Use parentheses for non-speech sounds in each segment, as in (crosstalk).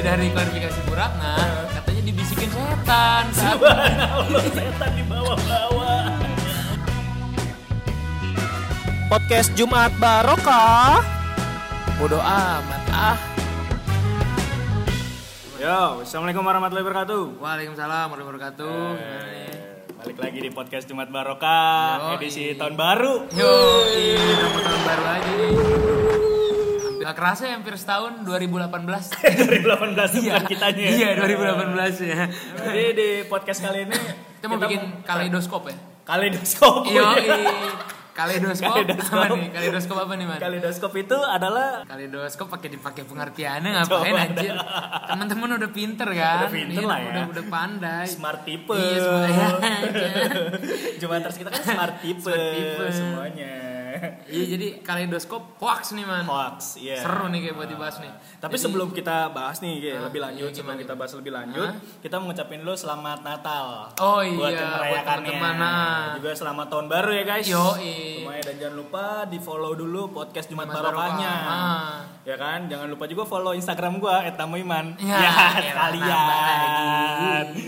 dari klarifikasi Bu Ratna, katanya dibisikin setan. saat- Subhanallah, setan di bawah-bawah. Podcast Jumat Barokah. Bodoh amat ah. Yo, assalamualaikum warahmatullahi wabarakatuh. Waalaikumsalam warahmatullahi wabarakatuh. Eh, balik lagi di podcast Jumat Barokah, edisi tahun baru. Yo, tahun baru lagi. Gak kerasa ya hampir setahun 2018. 2018 (laughs) bukan kitanya. Iya, 2018 ya. Jadi di podcast kali ini Kita mau bikin kaleidoskop ya? kaleidoskop. (laughs) Yo, kaleidoskop. Kaleidoskop. Apa nih? Kaleidoskop apa nih, Man? Kaleidoskop itu adalah Kaleidoskop pakai dipakai pengertiannya ngapain Coba. anjir? Teman-teman udah pinter kan? Udah pinter Iya, lah ya. Udah udah pandai. smart people. Iya, smart- iya, aja. (laughs) Jumaters kita kan smart people, Smart people. semuanya. (laughs) Iya, jadi kaleidoskop hoax nih, Man. Hoax, iya. Seru nih kayak buat dibahas nih. Tapi Jadi- sebelum kita bahas nih, Ge, Ah, lebih lanjut, iya, sebelum kita bahas lebih lanjut, Ah. kita mau ngucapin dulu selamat Natal. Oh buat iya, yang buat merayakannya. teman-teman, ah. Juga selamat tahun baru ya guys. Yoi. Semuanya dan jangan lupa di follow dulu podcast Jumat Jumat Barokahnya. Barokah. Ah. Ya kan, jangan lupa juga follow Instagram gua @tamuiman. Ya, ya nambah lagi.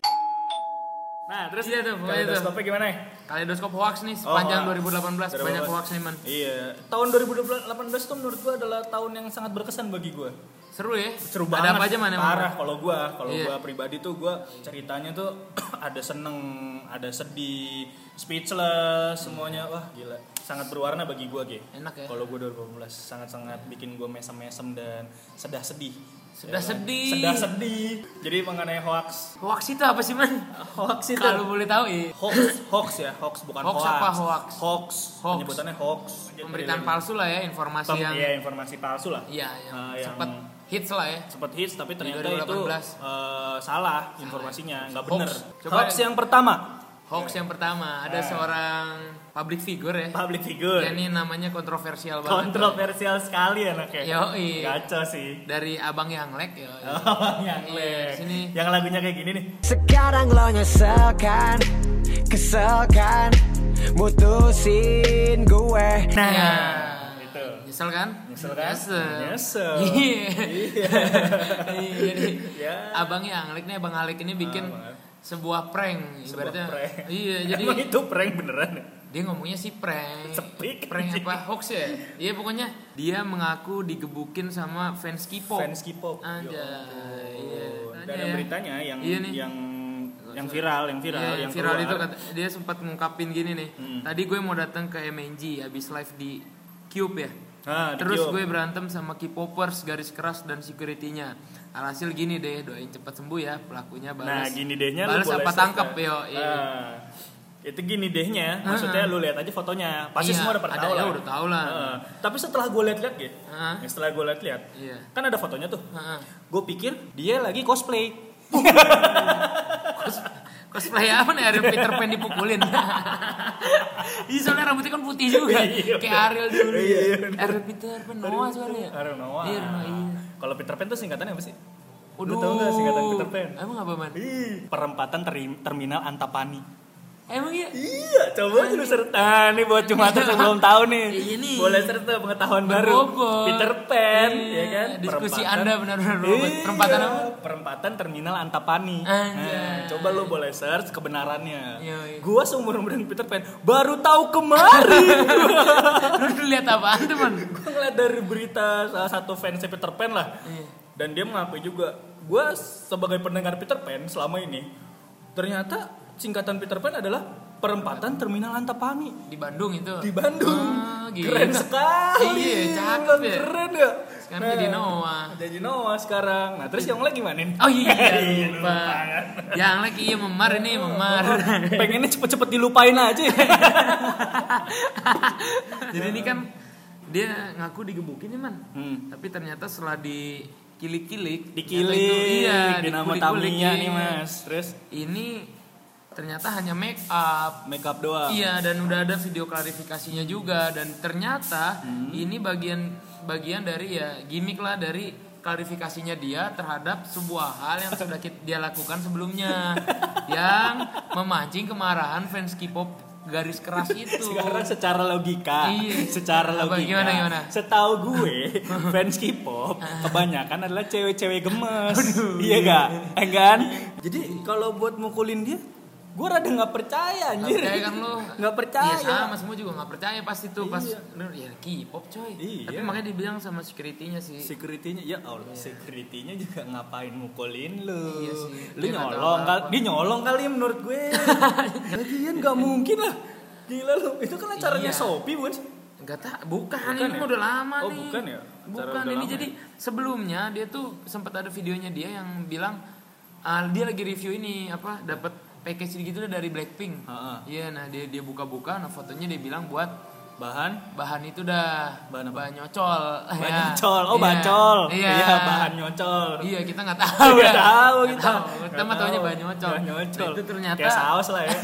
Nah, terus Iya tuh, pokoknya tuh. gimana ya? Kaleidoskop hoax nih sepanjang Oh, 2018 banyak 2018. hoax nih, Man. Iya, tahun 2018 tuh menurut gua adalah tahun yang sangat berkesan bagi gua. Seru ya? seru Ada banget apa aja, Man? parah kalau gua kalau Iya. gua pribadi tuh gua ceritanya tuh (clears throat) ada seneng ada sedih speechless semuanya wah gila sangat berwarna bagi gua ge Enak ya? kalau gua 2018 sangat sangat bikin gua mesem-mesem dan sedah sedih Ya kan? sedih. sedah sedih jadi mengenai hoax Hoax itu apa sih, Man? hoax itu Kalau boleh tahu, iya. hoax hoax ya hoax bukan Hoax hoax apa hoax? hoax, Hoax. penyebutannya hoax Pemberitaan palsu lah ya, informasi Pem- yang iya, informasi palsu lah Iya, yang Ah, yang- sempat hits lah ya. sempat hits tapi ternyata 2018. itu eh, salah informasinya nggak bener Hoax. Coba- hoax yang pertama Hoax yang pertama, ada Ah. seorang public figure ya. public figure Ya, ini namanya kontroversial banget. kontroversial sekali anaknya Yoi. gaco sih Dari Abang Yanglek ya. (laughs) yang Iya, lek. sini. yang lagunya kayak gini nih Sekarang lo nyesel kan, kesel kan, mutusin gue. nah Ya. itu Nyesel kan? Nyesel kan? Nyesel. Nyesel. (laughs) Iya. Iya, Jadi Ya. Abang Yanglek nih, Abang Alek ini bikin Abang Alek. sebuah prank Sebuah ibaratnya. prank. Iya, (laughs) jadi Emang itu prank beneran ya? Dia ngomongnya sih prank. Sepik, Prank apa? Hoax ya? Iya pokoknya dia mengaku digebukin sama fans K-pop. fans K-pop. Ya Iya. Dan yang ya. beritanya yang Iya nih. yang yang viral, yang viral, Iya, yang viral keluar. itu kata, dia sempat ngungkapin gini nih. Hmm. Tadi gue mau datang ke MNG habis live di Cube ya. Ah, Terus Cube. gue berantem sama K-popers garis keras dan security-nya. Alhasil gini deh, doain cepat sembuh ya pelakunya Nah, balas. gini dehnya balas apa tangkep ya. yo. Iya. Nah, itu gini dehnya, maksudnya lu lihat aja fotonya. Pasti Iya, semua udah pada ada tahu ya, lah. udah tahu lah. Heeh. tapi setelah gue lihat-lihat gitu, Heeh. setelah gue lihat-lihat, Iya. kan ada fotonya tuh. Heeh. Gue pikir dia lagi cosplay. (laughs) Cos- cosplay apa nih Ariel Peter Pan dipukulin (laughs) Iya soalnya rambutnya kan putih juga Iya, Kayak Ariel dulu Iya, iya, bener. Ariel Peter Pan Noah suaranya Ariel Noah. Iya iya Kalau Peter Pan tuh singkatannya apa sih? Lu Waduh tahu nggak singkatan Peter Pan? Emang apa man? Ih, perempatan teri- terminal Antapani. Emang iya? Iya, coba aja lu serta nih buat Jumatan (laughs) yang belum tahu nih. Iya nih. Boleh serta pengetahuan baru. Peter Pan, Iya, ya kan? Diskusi Perempatan- Anda benar-benar. Iya, Perempatan apa? Perempatan terminal Antapani. Anjay. Nah, coba lu boleh search kebenarannya. Iya, iya. Gua seumur umur Peter Pan baru tahu kemarin. (laughs) Lu lihat apaan tuh man? gua ngeliat dari berita salah satu fans Peter Pan lah. Iya. Dan dia mengakui juga, gua sebagai pendengar Peter Pan selama ini ternyata singkatan Peter Pan adalah perempatan terminal Antapani. Di Bandung itu di Bandung. Ah, gitu. Keren sekali. Iya, cakep ya. Keren ya. Sekarang jadi Noah. Jadi Noah sekarang. Nah, terus yang lagi gimana? Oh iya, (laughs) Iya, lupa. Yang lagi iya memar ini memar. Pengennya cepet-cepet dilupain aja. (laughs) Jadi ini kan dia ngaku digebukin ya man. Hmm. Tapi ternyata setelah dikilik-kilik, Dikilik, ternyata itu, iya, di nama Tamiya iya. nih mas. Terus Ini ternyata hanya make up. makeup doang. Iya dan udah ada video klarifikasinya juga dan ternyata Hmm. ini bagian bagian dari ya gimmick lah dari klarifikasinya dia terhadap sebuah hal yang sudah dia lakukan sebelumnya (laughs) yang memancing kemarahan fans K-pop garis keras (laughs) itu. Sekarang secara logika, Iya. secara Apa, logika, gimana, gimana? setahu gue (laughs) fans K-pop kebanyakan adalah cewek-cewek gemes, iya gak? Eh kan? Jadi kalau buat mukulin dia, gue rada nggak percaya anjir. percaya kan lo? Nggak percaya. Iya sama semua juga nggak percaya pasti tuh pas Iya. denger, ya K-pop coy. Iya. Tapi makanya dibilang sama security-nya sih. Security-nya ya Allah, security-nya juga ngapain mukulin lu? Iya sih, Lu dia nyolong kali, dia nyolong kali menurut gue. (laughs) Lagian nggak mungkin lah. Gila lu, itu kan acaranya Iya. Shopee, Bun. Enggak tak, bukan, Bukan ini ya? udah lama Oh, nih. bukan ya? Acara Bukan ini jadi sebelumnya dia tuh sempat ada videonya dia yang bilang ah, dia lagi review ini apa dapat package gitu dari Blackpink. Heeh. Iya, nah dia dia buka-buka, nah fotonya dia bilang buat Bahan bahan itu dah Bahan apa? bahan nyocol. bahan Ya. nyocol. Oh, Iya. bacol. Iya. bahan nyocol. Iya, kita nggak tahu Nggak ya. tahu Nggak kita. tahu. Kita mah taunya bahan nyocol. Bahan nyocol. Nah, itu ternyata Kayak saus lah ya. (laughs)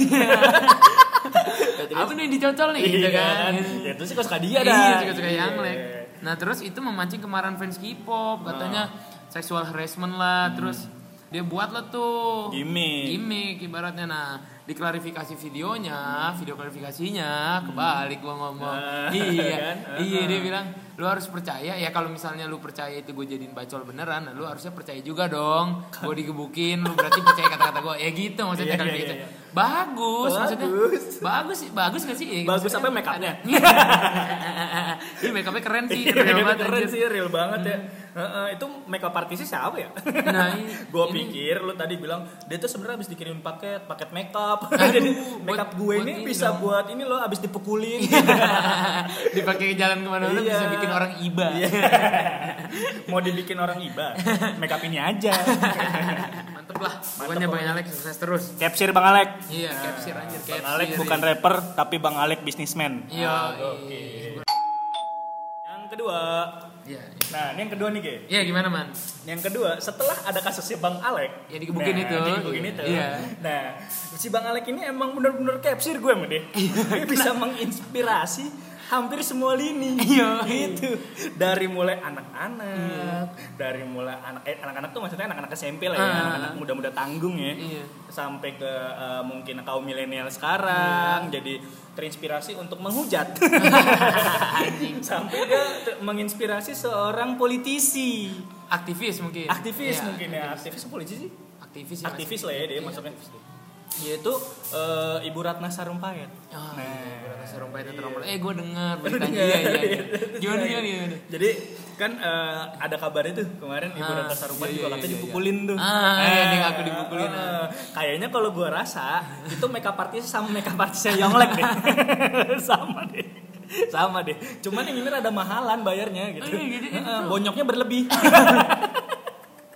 apa nih dicocol nih gitu Iya kan. Ya itu sih kok suka dia dah. Iya, suka-suka Iya. yang lek. Nah, terus itu memancing kemarahan fans K-pop, katanya sexual harassment lah, terus dia buat lah tuh. Gimmick. gimmick ibaratnya. Nah diklarifikasi videonya video klarifikasinya kebalik gua ngomong. Ah, iya (laughs) kan? iya dia bilang lu harus percaya ya kalau misalnya lu percaya itu gue jadiin bacol beneran nah, lu harusnya percaya juga dong. Gue digebukin lu berarti percaya kata-kata gue ya gitu maksudnya kalau iya, gitu iya. Bagus, maksudnya Bagus. bagus sih bagus gak sih Ya, Bagus apa make upnya? (laughs) Ini make upnya keren sih, Iya, real keren, banget keren sih, real banget ya. Heeh, itu makeup artisnya siapa ya? Nah, (laughs) gue pikir lu tadi bilang dia tuh sebenarnya habis dikirim paket, paket makeup. (laughs) Jadi makeup gue ini bisa dong. buat ini loh habis dipukulin. Dipakai jalan ke mana-mana Iya. bisa bikin orang iba. Iya. Mau dibikin orang iba, makeup ini aja. Mantep lah. Pokoknya Bang Alex sukses terus. Capsir Bang Alek. Iya, capsir anjir, Bang capsir. Alek bukan rapper tapi Bang Alek bisnismen. Iya. Yang kedua, Iya. nah ini yang kedua nih, Ge. Iya, gimana, Man? Yang kedua, setelah ada kasusnya Bang Alek, Ya, digebukin nah, itu. digebukin itu. Iya. Nah, si Bang Alek ini emang bener-bener capsir gue sama dia. Dia bisa menginspirasi hampir semua lini. (laughs) Iya. Gitu. Dari mulai anak-anak, dari mulai anak eh, anak-anak tuh maksudnya anak-anak SMP lah ya, Ah. anak-anak muda-muda tanggung ya. Iya. Sampai ke eh, mungkin kaum milenial sekarang jadi terinspirasi untuk menghujat. (laughs) Sampai dia ter- menginspirasi seorang politisi. Aktivis mungkin. Aktivis Iya, mungkin ya, aktivis politisi? Aktivis ya. Aktivis lah ya dia Iya, masuknya. aktivis. Yaitu eh, Ibu Ratna Sarumpayat. Oh, Nah. iya, Berat Sarumpait itu terombol. Eh, gue denger Lu beritanya. dengar? Iya, iya, (laughs) iya. Gimana, gimana, gimana? Jadi kan eh, ada kabarnya tuh kemarin Ibu Ah, Ratna Sarumpayat iya, juga iya, katanya iya, dipukulin tuh. Ah, iya, dia ngaku dipukulin, eh, ah. kayaknya kalau gua rasa itu makeup artis sama makeup artisnya Yonglek deh. (laughs) sama deh. Sama deh. Cuman yang ini ada mahalan bayarnya gitu. Oh, iya, gitu, gitu. Bonyoknya berlebih.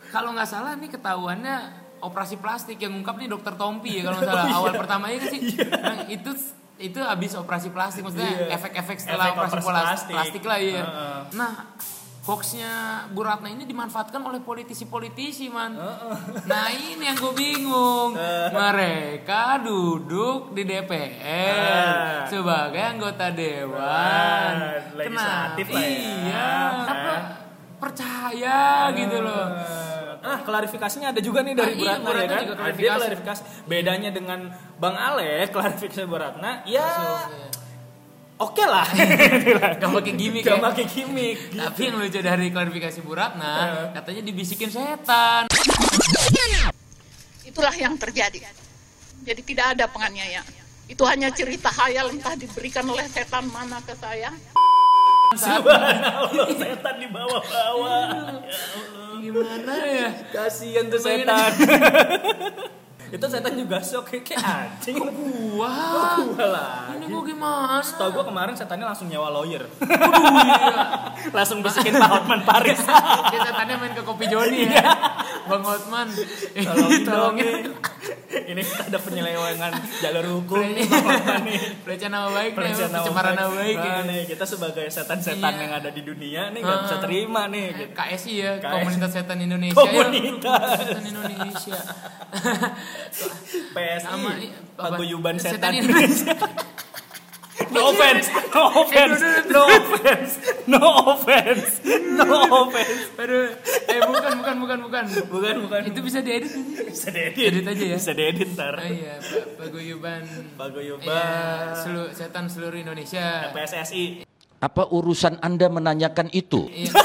Kalau nggak salah nih ketahuannya operasi plastik yang ngungkap nih dokter Tompi ya kalau nggak salah (laughs) awal pertamanya kan sih Nah, itu itu habis operasi plastik maksudnya Iya. efek-efek setelah Efek operasi, operasi plas- plastik. plastik. lah iya. Heeh. Nah hoaxnya Bu Ratna ini dimanfaatkan oleh politisi-politisi man. (laughs) Nah ini yang gue bingung. Mereka duduk di DPR Ah. sebagai anggota dewan. Ah, Kenapa? lah ya. Iya. Apa percaya gitu loh. Ah, klarifikasinya ada juga nih dari Ah, Bu iya, ya kan. juga Ada klarifikasi. klarifikasi. Bedanya dengan Bang Ale, (laughs) klarifikasi Bu Ratna, ya oke lah. (laughs) Gak pakai gimmick Gak ya. pakai gimmick. Tapi yang lucu dari klarifikasi Bu Ratna, katanya dibisikin setan. Itulah yang terjadi. Jadi tidak ada penganiayaan. Itu hanya cerita hayal entah diberikan oleh setan mana ke saya. Subhanallah, setan di bawah-bawah. Gimana ya? Kasihan tuh setan. (laughs) Itu setan juga shock kayak anjing. Wah, Gua lah. ini gue gimana? Tau gue kemarin setannya langsung nyewa lawyer. Aduh, (laughs) iya. langsung bisikin Pak Hotman Paris. (laughs) Kayak setannya main ke kopi Joni ya. Bang Hotman. Tolongin. Ini kita ada penyelewengan jalur hukum nih Hotman nih. Pelecehan nama baik nih, Pelecehan nama pencemaran nama baik. Nah, ya. nih kita sebagai setan-setan Iya. yang ada di dunia nih nggak bisa terima nih. gitu. KSI ya, KSI. Komunitas Setan Indonesia. Komunitas. Ya, Setan Indonesia. (laughs) PSI Sama, apa? paguyuban Setan setan Indonesia. Indonesia. No offense, no offense, no offense, no offense, no offense. Aduh, eh bukan bukan bukan bukan bukan. Bukan. Itu bisa diedit. Bisa diedit. Edit aja ya? Bisa diedit ntar. Oh iya, Pa- paguyuban. Paguyuban. Iya, selu, setan seluruh Indonesia. PSSI. Apa urusan Anda menanyakan itu? Iya. (laughs)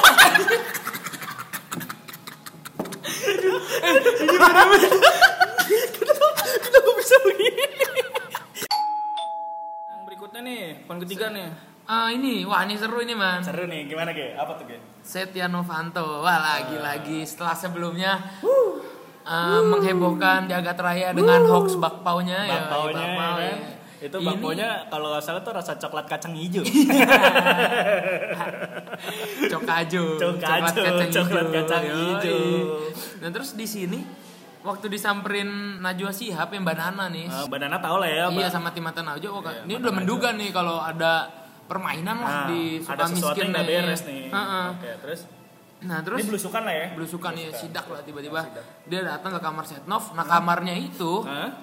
Ah ini, wah ini seru ini man. Seru nih, gimana Ge? Apa tuh Ge? Setia Novanto, wah lagi-lagi setelah sebelumnya eh, menghebohkan jagat raya dengan hoax bakpaunya ya. Bakpaunya ya bakpau, kan? ya. Itu bakpaunya kalau nggak salah tuh rasa coklat kacang hijau. (laughs) Cokajo, Cokajo, coklat kacang Yoi. hijau. Nah terus di sini waktu disamperin Najwa Shihab yang banana nih, Uh, Banana tau lah ya, iya sama Timatan Najwa, Iya, ini udah menduga nih kalau ada permainan lah Nah, di ada sesuatu Sukamiskin yang nih. beres nih. Heeh. Oke, terus Nah terus ini belusukan lah ya. belusukan ya sidak lah tiba-tiba dia datang ke kamar Setnov nah kamarnya itu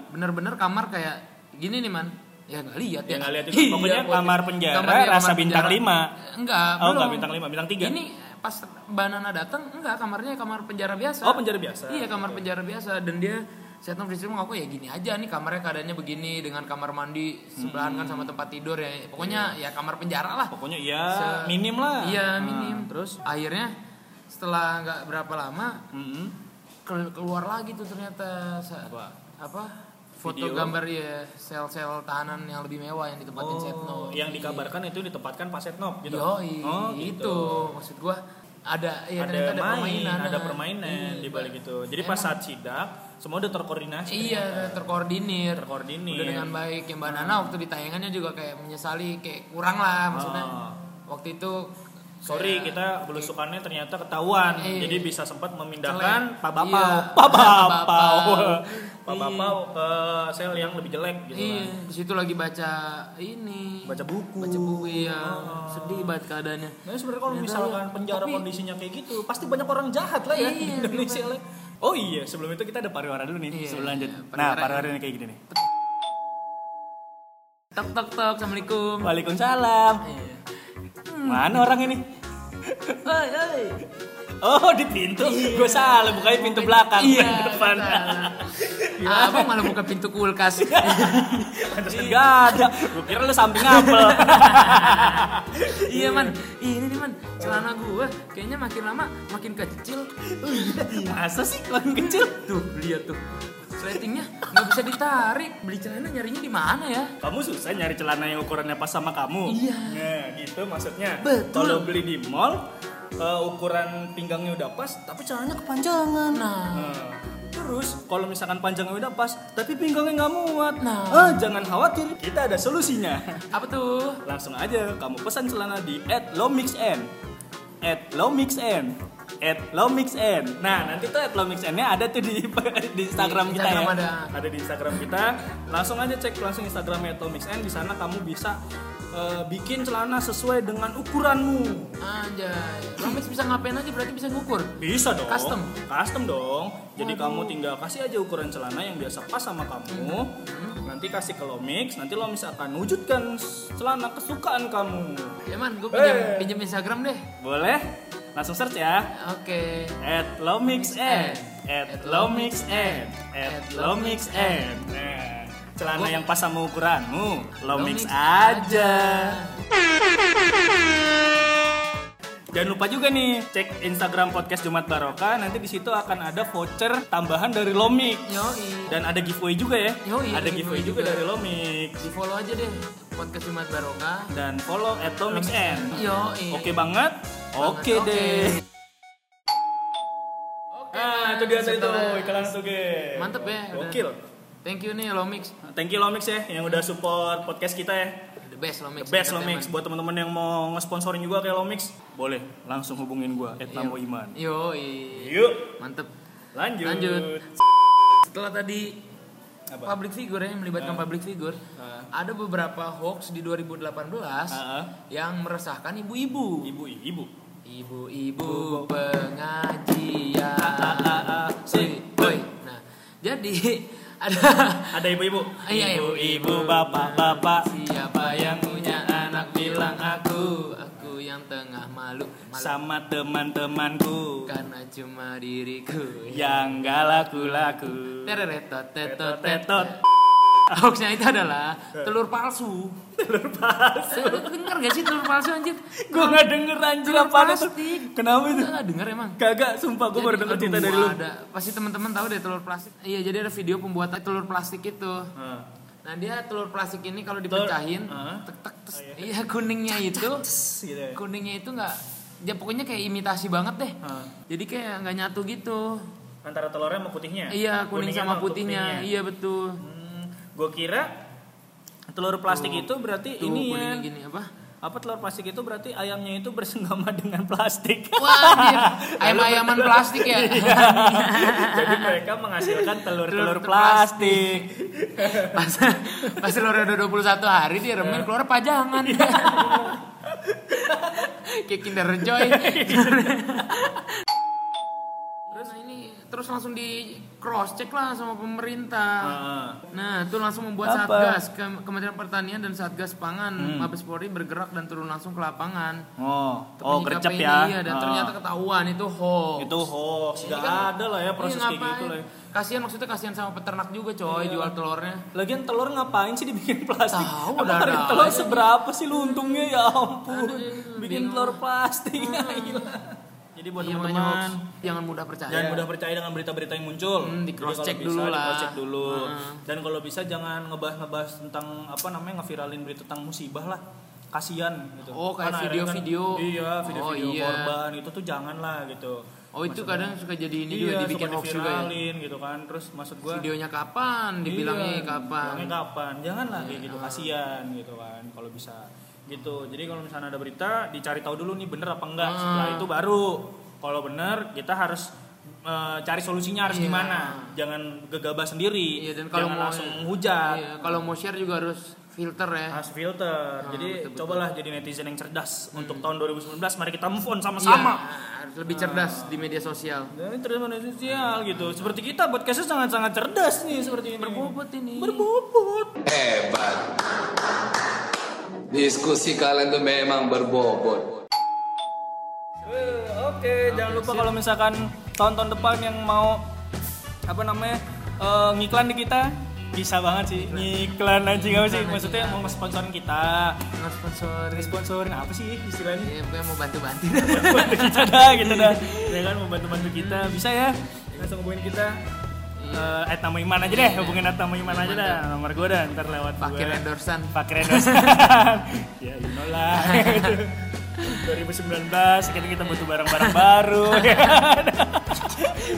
bener-bener kamar kayak gini nih man ya nggak lihat Ya ya lihat juga. Iya, Pokoknya pokoknya. kamar penjara Kamarnya rasa kamar bintang penjara. lima. enggak Oh, belum. nggak bintang lima, bintang tiga. ini pas Banana datang enggak kamarnya kamar penjara biasa Oh, penjara biasa. iya kamar penjara biasa dan dia Setnov di situ ngaku ya gini aja nih kamarnya keadaannya begini dengan kamar mandi sebelahan kan sama tempat tidur ya pokoknya ya kamar penjara lah Pokoknya ya Se- minim lah. Iya Nah, minim. terus akhirnya setelah nggak berapa lama kel- keluar lagi tuh ternyata Apa? apa foto Video? gambar ya sel-sel tahanan yang lebih mewah yang ditempatin Setno. Oh, yang dikabarkan itu ditempatkan pas Setnov gitu. Yoi, Oh, itu gitu. maksud gua ada ya ada, ternyata ada main, permainan. ada permainan Iya, di balik itu. Jadi pas Emang- saat sidak semua udah terkoordinasi. Iya, terkoordinir. Terkoordinir. Udah dengan baik. Yang Mbak Nana waktu di tayangannya juga kayak menyesali kayak kurang lah maksudnya. Ah. Waktu itu Sorry kayak- kita belusukannya ternyata ketahuan. Iya. Jadi bisa sempat memindahkan Pak Bapau. Iya. Pak Bapau. Bapau. Pak Iya. Ke sel yang lebih jelek gitu Iya, kan. di situ lagi baca ini. Baca buku. Baca buku ya. Ah. Sedih banget keadaannya. Nah sebenarnya kalau Ternyata misalkan ya, penjara tapi- kondisinya kayak gitu, pasti banyak orang jahat lah ya di Iya, Indonesia lah. Oh iya, sebelum itu kita ada pariwara dulu nih, Iya, sebelum lanjut. iya, nah, pariwara. ini kayak gini nih. Tok tok tok, assalamualaikum. Waalaikumsalam. Iya. Mana orang ini? Hei, hei. Oh di pintu, gue salah bukanya pintu belakang Iya, depan. Ah, (laughs) Abang malah buka pintu kulkas. Gak ada. Gue kira lu samping apel. (laughs) iya man, ini nih man, celana gua kayaknya makin lama makin kecil. Masa sih makin kecil? Tuh, lihat tuh. Sletingnya nggak bisa ditarik. Beli celana nyarinya di mana ya? Kamu susah nyari celana yang ukurannya pas sama kamu. Iya. Nah, gitu maksudnya. Betul. Kalau beli di mall, eh, ukuran pinggangnya udah pas, tapi celananya kepanjangan. Nah. Nah, Terus kalau misalkan panjangnya udah pas, tapi pinggangnya nggak muat. Nah. Ah, jangan khawatir, kita ada solusinya. (laughs) Apa tuh? Langsung aja kamu pesan celana di @lowmixn. @lowmixn. @lowmixn. Nah, nanti tuh @lowmixn-nya ada tuh di (laughs) di Instagram Di kita Instagram ya. ada. di Instagram kita. Langsung aja cek langsung Instagram @lowmixn. Di sana kamu bisa eh, bikin celana sesuai dengan ukuranmu. Anjay. Romix bisa ngapain aja berarti bisa ngukur. Bisa dong. Custom? Custom dong. Jadi kamu tinggal kasih aja ukuran celana yang biasa pas sama kamu. Nanti kasih ke Lomix, nanti Lomix akan wujudkan celana kesukaan kamu. Ya man, gue pinjam, Eh. pinjam Instagram deh. Boleh? Langsung search ya. Oke. At Lomixn. At Lomixn. At Lomixn. Nah, celana yang pas sama ukuranmu, Lomix Lomix aja. Jangan lupa juga nih cek Instagram podcast Jumat Barokah. Nanti di situ akan ada voucher tambahan dari Lomix. Yoi. Dan ada giveaway juga ya. Yoi, ada ada giveaway giveaway juga juga. dari Lomix. Di follow aja deh podcast Jumat Barokah. Dan follow at Lomixn. Yoi. Oke banget? Oke oke. deh. Oke, Ah, Man. itu dia tadi tuh iklan tuh, Ge. Mantep ya. Gokil. Thank you nih Lomix. Thank you Lomix ya yang udah support podcast kita ya. The best Lomix. The best. Lomix buat teman-teman yang mau nge-sponsorin juga kayak Lomix, boleh langsung hubungin gua Iya. Etnamo Iman. Yoi. Yuk, Mantep. lanjut. Lanjut. Setelah tadi Apa? public figure ya, yang melibatkan public figure, Ah. ada beberapa hoax di 2018 Ah, ah. yang meresahkan ibu-ibu. Ibu, ibu. Ibu-ibu pengajian. Si, boy. Nah, jadi (laughs) ada Ada ibu-ibu. Iya, Ibu-ibu, bapak-bapak. Siapa yang punya anak bilang aku, aku yang tengah malu, malu. sama teman-temanku karena cuma diriku yang gak laku-laku. Tereretot, tetot, Tetot. Hoaxnya itu adalah telur palsu. (laughs) Telur palsu. Dengar gak sih telur palsu anjir? Gue gak denger anjir Telur apa itu. plastik. Kenapa itu? Enggak denger emang. Kagak, sumpah gue baru denger cerita dari lu. Ada, pasti teman-teman tahu deh telur plastik. Iya, jadi ada video pembuatan telur plastik itu. Heeh. Nah, dia telur plastik ini kalau dipecahin, Heeh. tek tek tes. Iya, kuningnya itu Gitu ya. kuningnya itu enggak dia pokoknya kayak imitasi banget deh. Jadi kayak nggak nyatu gitu. Antara telurnya sama putihnya. Iya, kuning Kuningnya sama putihnya. Iya, betul. Hmm, gue kira telur plastik itu berarti Tuh, ini ya. gini apa? Apa telur plastik itu berarti ayamnya itu bersenggama (laughs) dengan plastik. Wah, (laughs) ayam-ayaman plastik ya. (laughs) Jadi mereka menghasilkan telur-telur Telur plastik. pas pas telurnya udah 21 hari dia remin keluar pajangan. Kayak Kinder Joy. Terus langsung di cross check lah sama pemerintah. Heeh. Nah, itu langsung membuat Apa? Satgas Ke- Kementerian Pertanian dan Satgas Pangan Mabes Polri bergerak dan turun langsung ke lapangan. Oh, Untuk oh gercep ya. Iya, dan Ah. ternyata ketahuan itu hoax. itu hoax. Ini Gak kan- ada lah ya proses Iya, kayak gitu lah. ya. Kasihan maksudnya kasihan sama peternak juga coy jual telurnya. Lagian telur ngapain sih dibikin plastik? Tahu, Emang ada- telur seberapa sih lu untungnya ya ampun. Bikin bingung. telur plastik. (laughs) Gila. Jadi buat Iya, teman-teman jangan mudah percaya. Jangan mudah percaya dengan berita-berita yang muncul. Hmm, di cross check bisa, dulu di lah. cross check dulu. Heeh. Dan kalau bisa jangan ngebahas-ngebahas tentang apa namanya ngeviralin berita tentang musibah lah. Kasian gitu. Oh, kayak video-video. kan- iya, video-video Oh, iya. korban itu tuh jangan lah gitu. Oh itu Maksudnya- kadang suka jadi ini iya, juga dibikin hoax juga ya. gitu kan. Terus maksud gua Videonya kapan? Dibilangnya Iya, kapan? Bilangnya kapan? Jangan lah kayak gitu kasihan gitu kan kalau bisa gitu. Jadi kalau misalnya ada berita dicari tahu dulu nih bener apa enggak. Hmm. Setelah itu baru kalau bener kita harus eh, cari solusinya harus Iya. gimana. Jangan gegabah sendiri. Iya dan kalau Jangan mau langsung hujat. Iya, kalau mau share juga harus filter ya. Harus filter. jadi betul, betul. cobalah jadi netizen yang cerdas untuk tahun 2019. Mari kita move on Iya, sama-sama. harus lebih cerdas di media sosial. Dan terus media sosial gitu. Seperti kita podcastnya sangat-sangat cerdas nih seperti ini. Berbobot ini. Berbobot. Hebat. Diskusi kalian tuh memang berbobot. Eh, Oke, jangan lupa kalau misalkan tahun-tahun depan yang mau apa namanya eh, ngiklan di kita bisa banget sih ngiklan anjing apa sih? Maksudnya mau sponsorin kita. Nggak sponsor. sponsorin apa sih istilahnya? Iya, pokoknya mau bantu-bantu. (laughs) bantu kita dah gitu dah. Ya kan mau bantu bantu kita. Bisa ya langsung hubungin kita Eh, at nama Iman aja deh hubungin at nama Iman aja dah nomor gue dah ntar lewat Pakai gua. endorsan. pakai endorse (laughs) ya you know lah (laughs) 2019 kita kita butuh barang-barang baru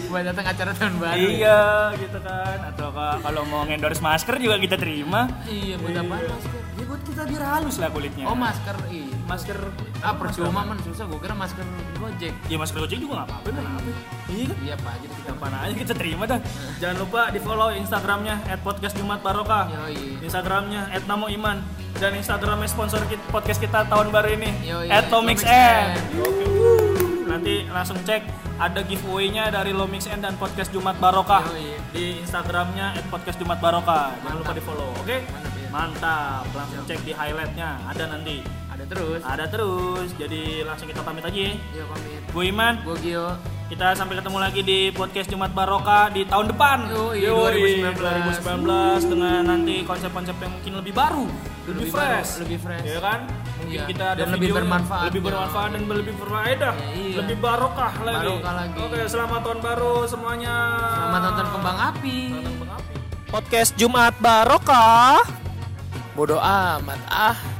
Buat datang acara tahun baru. ya. iya gitu kan atau ka- kalau mau ngendorse masker juga kita terima Iya, buat apa masker? Buat kita biar halus lah kulitnya Oh, masker iya. masker Ah, percuma man susah. Gue kira masker Gojek. ya masker gojek juga nggak apa-apa apa iya kan Iya, Pak. Jadi kita Gampang aja kita terima dah. Jangan lupa di follow Instagramnya @podcast Jumat Barokah. Yoi. Instagramnya @namo Iman dan Instagramnya sponsor kit- podcast kita tahun baru ini N. Oke. Nanti langsung cek ada giveaway-nya dari Lomix N dan podcast Jumat Barokah Yoi. di Instagramnya @podcast Jumat Barokah. Jangan lupa di follow. Oke? Ya. Mantap. Langsung cek di highlightnya ada nanti. ada terus. Ada terus. Jadi langsung kita pamit aja ya. Iya, pamit. Gue Iman. Gue Gio. Kita sampai ketemu lagi di podcast Jumat Barokah di tahun depan. Yoi, Yoi, 2019. 2019 dengan nanti konsep-konsep yang mungkin lebih baru, lebih, Lebih fresh, baru, lebih fresh. ya kan? Mungkin Iya, kita ada dan lebih bermanfaat. lebih bermanfaat dan lebih berfaedah, Ya, iya. lebih barokah lagi. Barokah lagi. Oke, selamat tahun baru semuanya. Selamat nonton kembang api. Nonton kembang api. Podcast Jumat Barokah. Bodoh amat ah.